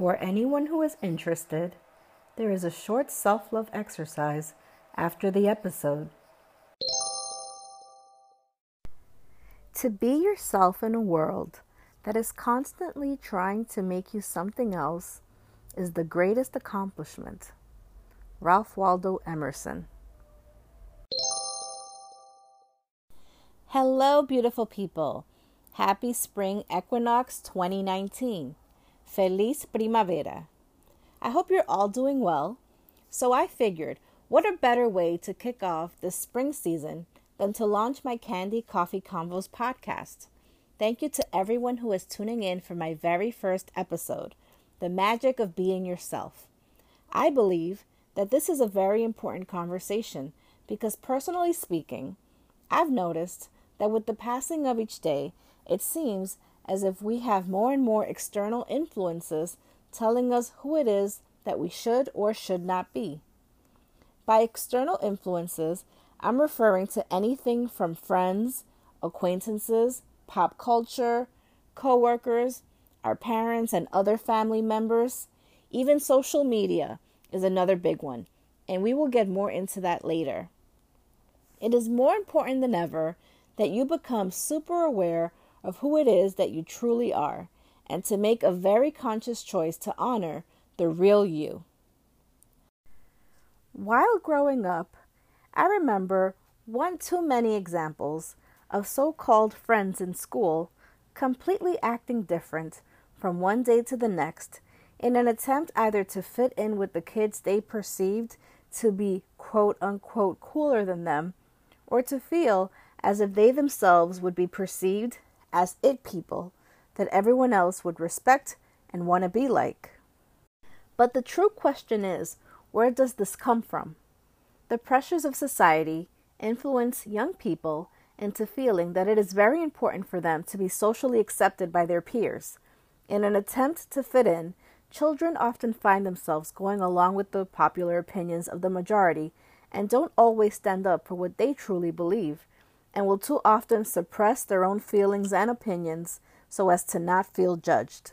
For anyone who is interested, there is a short self love exercise after the episode. To be yourself in a world that is constantly trying to make you something else is the greatest accomplishment. Ralph Waldo Emerson. Hello, beautiful people. Happy Spring Equinox 2019. Feliz Primavera. I hope you're all doing well. So I figured, what a better way to kick off this spring season than to launch my Candy Coffee Convos podcast. Thank you to everyone who is tuning in for my very first episode, The Magic of Being Yourself. I believe that this is a very important conversation because, personally speaking, I've noticed that with the passing of each day, it seems as if we have more and more external influences telling us who it is that we should or should not be. By external influences, I'm referring to anything from friends, acquaintances, pop culture, coworkers, our parents and other family members, even social media is another big one, and we will get more into that later. It is more important than ever that you become super aware of who it is that you truly are and to make a very conscious choice to honor the real you. While growing up, I remember one too many examples of so called friends in school completely acting different from one day to the next in an attempt either to fit in with the kids they perceived to be quote unquote cooler than them or to feel as if they themselves would be perceived as it people that everyone else would respect and want to be like. But the true question is where does this come from? The pressures of society influence young people into feeling that it is very important for them to be socially accepted by their peers. In an attempt to fit in, children often find themselves going along with the popular opinions of the majority and don't always stand up for what they truly believe, and will too often suppress their own feelings and opinions so as to not feel judged.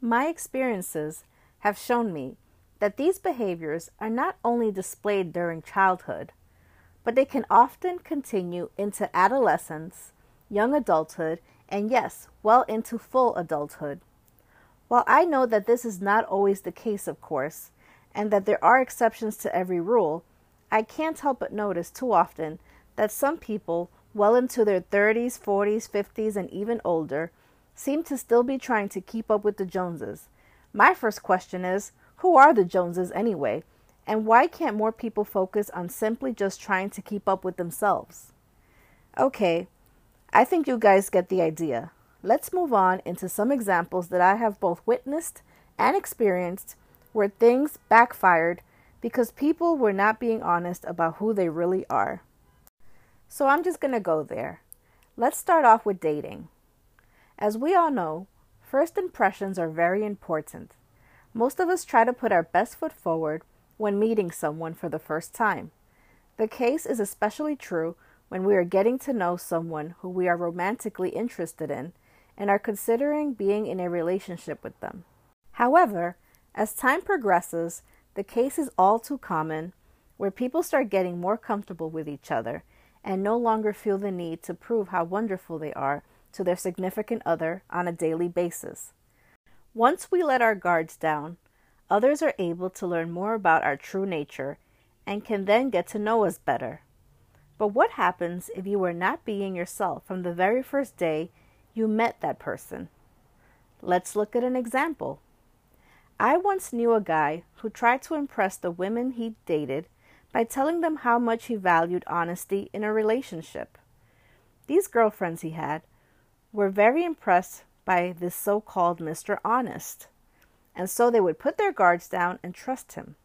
My experiences have shown me that these behaviors are not only displayed during childhood, but they can often continue into adolescence, young adulthood, and yes, well into full adulthood. While I know that this is not always the case, of course, and that there are exceptions to every rule, I can't help but notice too often that some people, well into their 30s, 40s, 50s, and even older, seem to still be trying to keep up with the Joneses. My first question is who are the Joneses anyway? And why can't more people focus on simply just trying to keep up with themselves? Okay, I think you guys get the idea. Let's move on into some examples that I have both witnessed and experienced where things backfired because people were not being honest about who they really are. So I'm just going to go there. Let's start off with dating. As we all know, first impressions are very important. Most of us try to put our best foot forward when meeting someone for the first time. The case is especially true when we are getting to know someone who we are romantically interested in and are considering being in a relationship with them. However, as time progresses, the case is all too common where people start getting more comfortable with each other and no longer feel the need to prove how wonderful they are to their significant other on a daily basis. Once we let our guards down, others are able to learn more about our true nature and can then get to know us better. But what happens if you were not being yourself from the very first day you met that person. Let's look at an example. I once knew a guy who tried to impress the women he dated by telling them how much he valued honesty in a relationship. These girlfriends he had were very impressed by this so called Mr. Honest, and so they would put their guards down and trust him.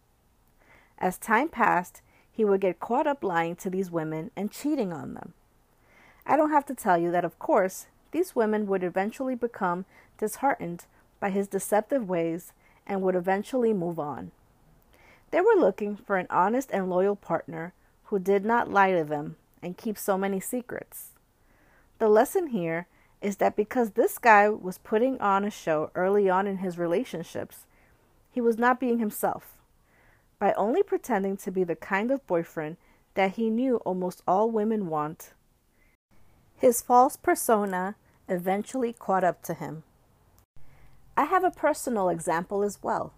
As time passed, he would get caught up lying to these women and cheating on them. I don't have to tell you that, of course, these women would eventually become disheartened by his deceptive ways and would eventually move on. They were looking for an honest and loyal partner who did not lie to them and keep so many secrets. The lesson here is that because this guy was putting on a show early on in his relationships, he was not being himself. By only pretending to be the kind of boyfriend that he knew almost all women want, his false persona eventually caught up to him. I have a personal example as well.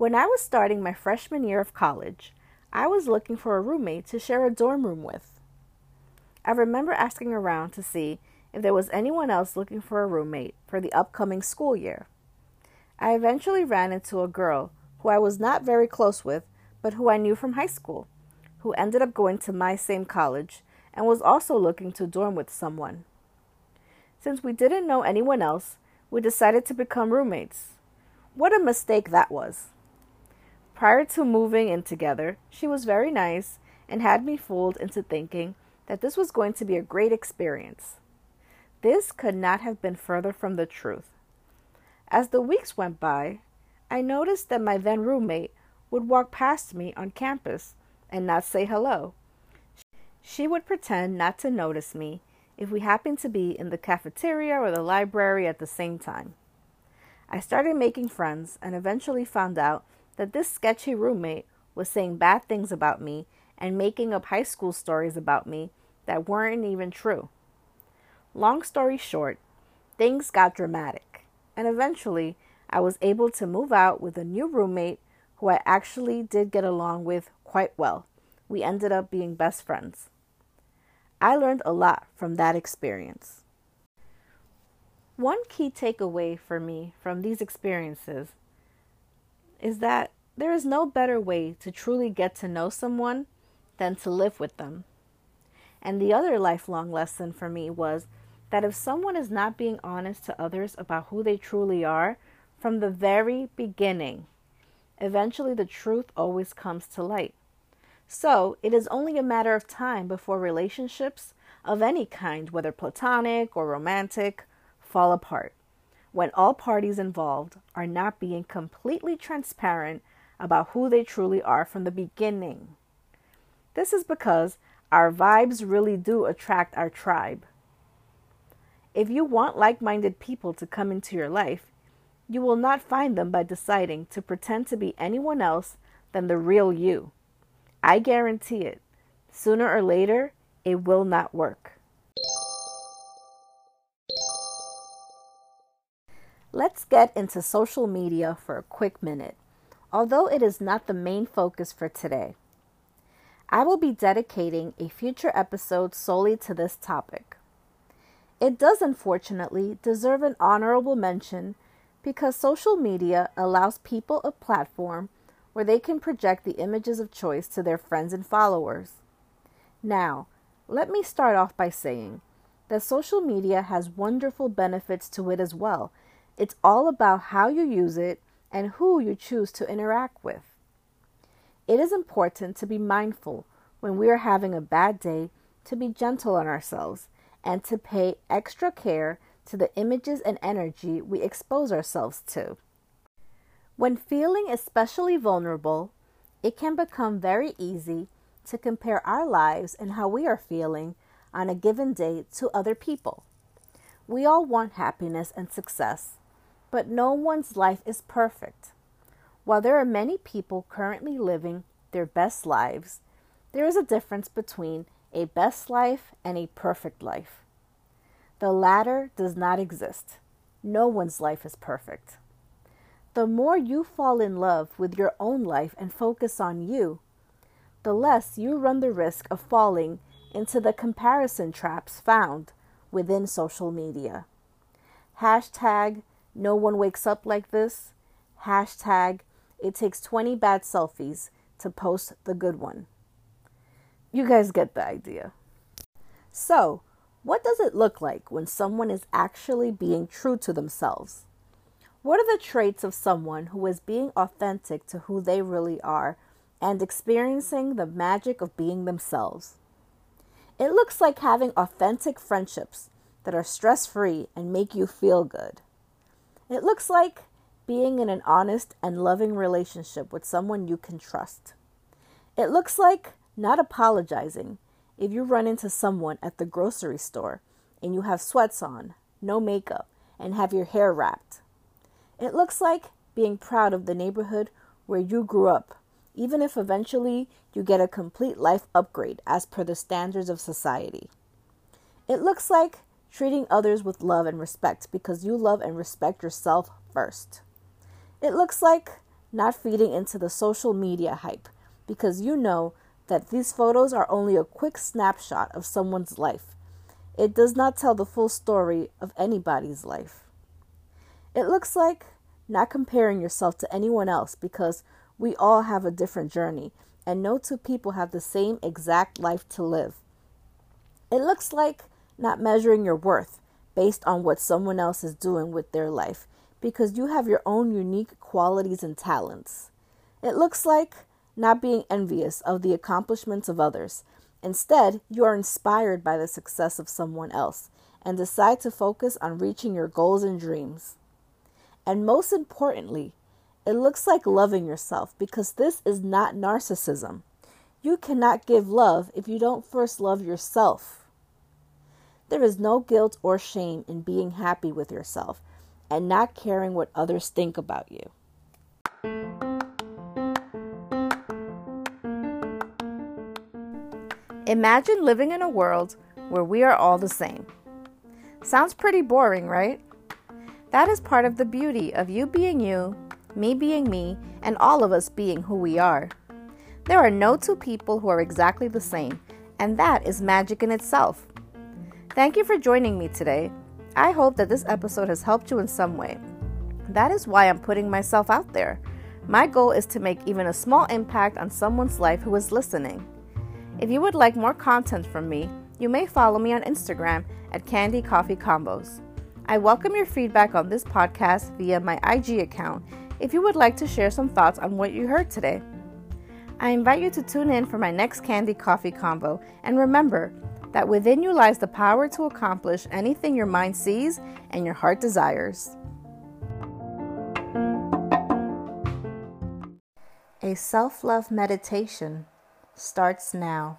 When I was starting my freshman year of college, I was looking for a roommate to share a dorm room with. I remember asking around to see if there was anyone else looking for a roommate for the upcoming school year. I eventually ran into a girl who I was not very close with, but who I knew from high school, who ended up going to my same college and was also looking to dorm with someone. Since we didn't know anyone else, we decided to become roommates. What a mistake that was. Prior to moving in together, she was very nice and had me fooled into thinking that this was going to be a great experience. This could not have been further from the truth. As the weeks went by, I noticed that my then roommate would walk past me on campus and not say hello. She would pretend not to notice me if we happened to be in the cafeteria or the library at the same time. I started making friends and eventually found out that this sketchy roommate was saying bad things about me and making up high school stories about me that weren't even true. Long story short, things got dramatic, and eventually I was able to move out with a new roommate who I actually did get along with quite well. We ended up being best friends. I learned a lot from that experience. One key takeaway for me from these experiences is that there is no better way to truly get to know someone than to live with them. And the other lifelong lesson for me was that if someone is not being honest to others about who they truly are from the very beginning, eventually the truth always comes to light. So it is only a matter of time before relationships of any kind, whether platonic or romantic, fall apart when all parties involved are not being completely transparent about who they truly are from the beginning. This is because our vibes really do attract our tribe. If you want like minded people to come into your life, you will not find them by deciding to pretend to be anyone else than the real you. I guarantee it. Sooner or later, it will not work. Let's get into social media for a quick minute, although it is not the main focus for today. I will be dedicating a future episode solely to this topic. It does unfortunately deserve an honorable mention because social media allows people a platform where they can project the images of choice to their friends and followers. Now, let me start off by saying that social media has wonderful benefits to it as well. It's all about how you use it and who you choose to interact with. It is important to be mindful when we are having a bad day to be gentle on ourselves and to pay extra care to the images and energy we expose ourselves to. When feeling especially vulnerable, it can become very easy to compare our lives and how we are feeling on a given day to other people. We all want happiness and success, but no one's life is perfect. While there are many people currently living their best lives, there is a difference between a best life and a perfect life. The latter does not exist. No one's life is perfect. The more you fall in love with your own life and focus on you, the less you run the risk of falling into the comparison traps found within social media. Hashtag no one wakes up like this. Hashtag it takes 20 bad selfies to post the good one. You guys get the idea. So, what does it look like when someone is actually being true to themselves? What are the traits of someone who is being authentic to who they really are and experiencing the magic of being themselves? It looks like having authentic friendships that are stress free and make you feel good. It looks like being in an honest and loving relationship with someone you can trust. It looks like not apologizing if you run into someone at the grocery store and you have sweats on, no makeup, and have your hair wrapped. It looks like being proud of the neighborhood where you grew up, even if eventually you get a complete life upgrade as per the standards of society. It looks like treating others with love and respect because you love and respect yourself first. It looks like not feeding into the social media hype because you know that these photos are only a quick snapshot of someone's life. It does not tell the full story of anybody's life. It looks like not comparing yourself to anyone else because we all have a different journey and no two people have the same exact life to live. It looks like not measuring your worth based on what someone else is doing with their life because you have your own unique qualities and talents. It looks like not being envious of the accomplishments of others. Instead, you are inspired by the success of someone else and decide to focus on reaching your goals and dreams. And most importantly, it looks like loving yourself because this is not narcissism. You cannot give love if you don't first love yourself. There is no guilt or shame in being happy with yourself and not caring what others think about you. Imagine living in a world where we are all the same. Sounds pretty boring, right? That is part of the beauty of you being you, me being me, and all of us being who we are. There are no two people who are exactly the same, and that is magic in itself. Thank you for joining me today. I hope that this episode has helped you in some way. That is why I'm putting myself out there. My goal is to make even a small impact on someone's life who is listening. If you would like more content from me, you may follow me on Instagram at Candy Coffee Convos. I welcome your feedback on this podcast via my IG account if you would like to share some thoughts on what you heard today. I invite you to tune in for my next Candy Coffee Convo, and remember that within you lies the power to accomplish anything your mind sees and your heart desires. A self love meditation starts now.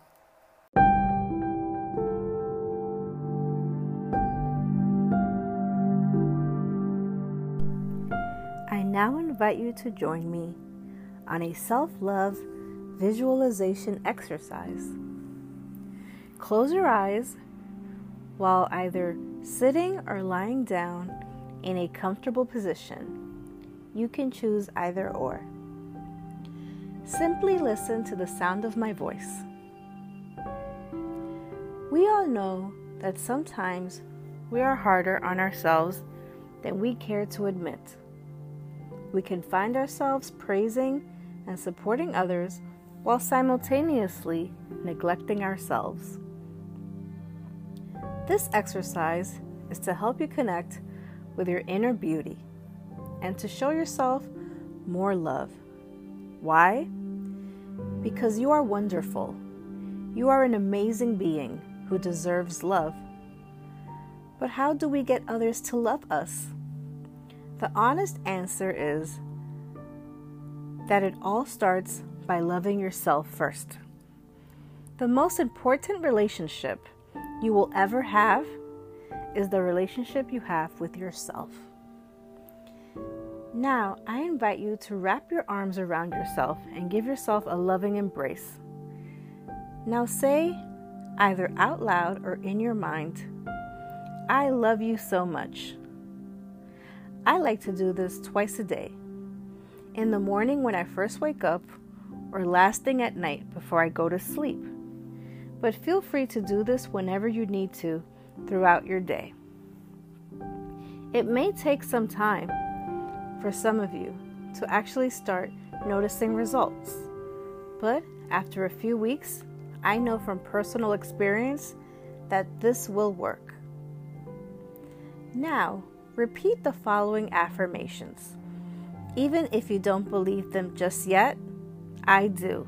I now invite you to join me on a self love visualization exercise. Close your eyes while either sitting or lying down in a comfortable position. You can choose either or. Simply listen to the sound of my voice. We all know that sometimes we are harder on ourselves than we care to admit we can find ourselves praising and supporting others while simultaneously neglecting ourselves. This exercise is to help you connect with your inner beauty and to show yourself more love. Why? Because you are wonderful. You are an amazing being who deserves love. But how do we get others to love us? The honest answer is that it all starts by loving yourself first. The most important relationship you will ever have is the relationship you have with yourself. Now, I invite you to wrap your arms around yourself and give yourself a loving embrace. Now, say either out loud or in your mind, I love you so much. I like to do this twice a day in the morning when I first wake up, or last thing at night before I go to sleep. But feel free to do this whenever you need to throughout your day. It may take some time for some of you to actually start noticing results, but after a few weeks, I know from personal experience that this will work. Now, repeat the following affirmations. Even if you don't believe them just yet, I do.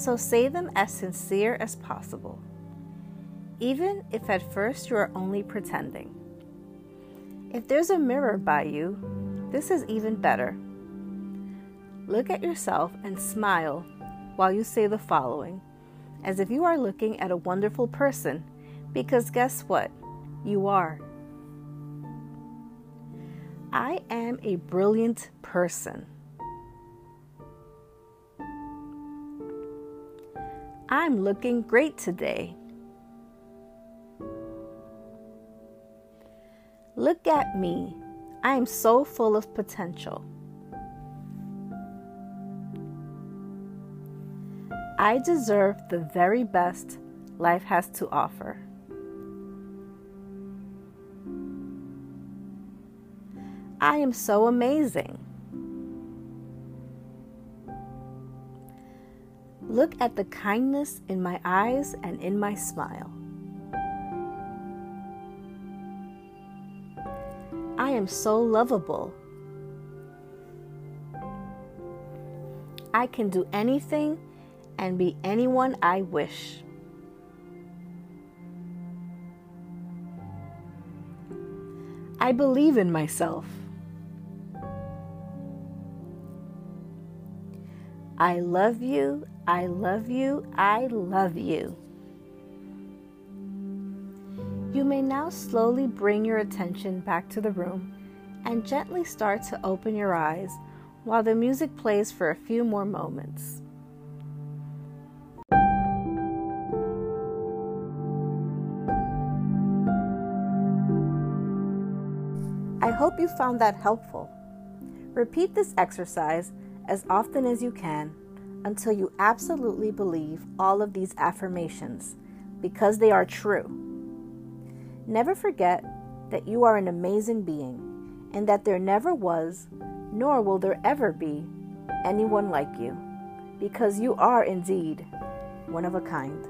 So say them as sincere as possible, even if at first you are only pretending. If there's a mirror by you, this is even better. Look at yourself and smile while you say the following, as if you are looking at a wonderful person Because guess what? You are. I am a brilliant person. I'm looking great today. Look at me. I am so full of potential. I deserve the very best life has to offer. I am so amazing. Look at the kindness in my eyes and in my smile. I am so lovable. I can do anything and be anyone I wish. I believe in myself. I love you, I love you, I love you. You may now slowly bring your attention back to the room and gently start to open your eyes while the music plays for a few more moments. I hope you found that helpful. Repeat this exercise as often as you can until you absolutely believe all of these affirmations because they are true. Never forget that you are an amazing being and that there never was, nor will there ever be, anyone like you because you are indeed one of a kind.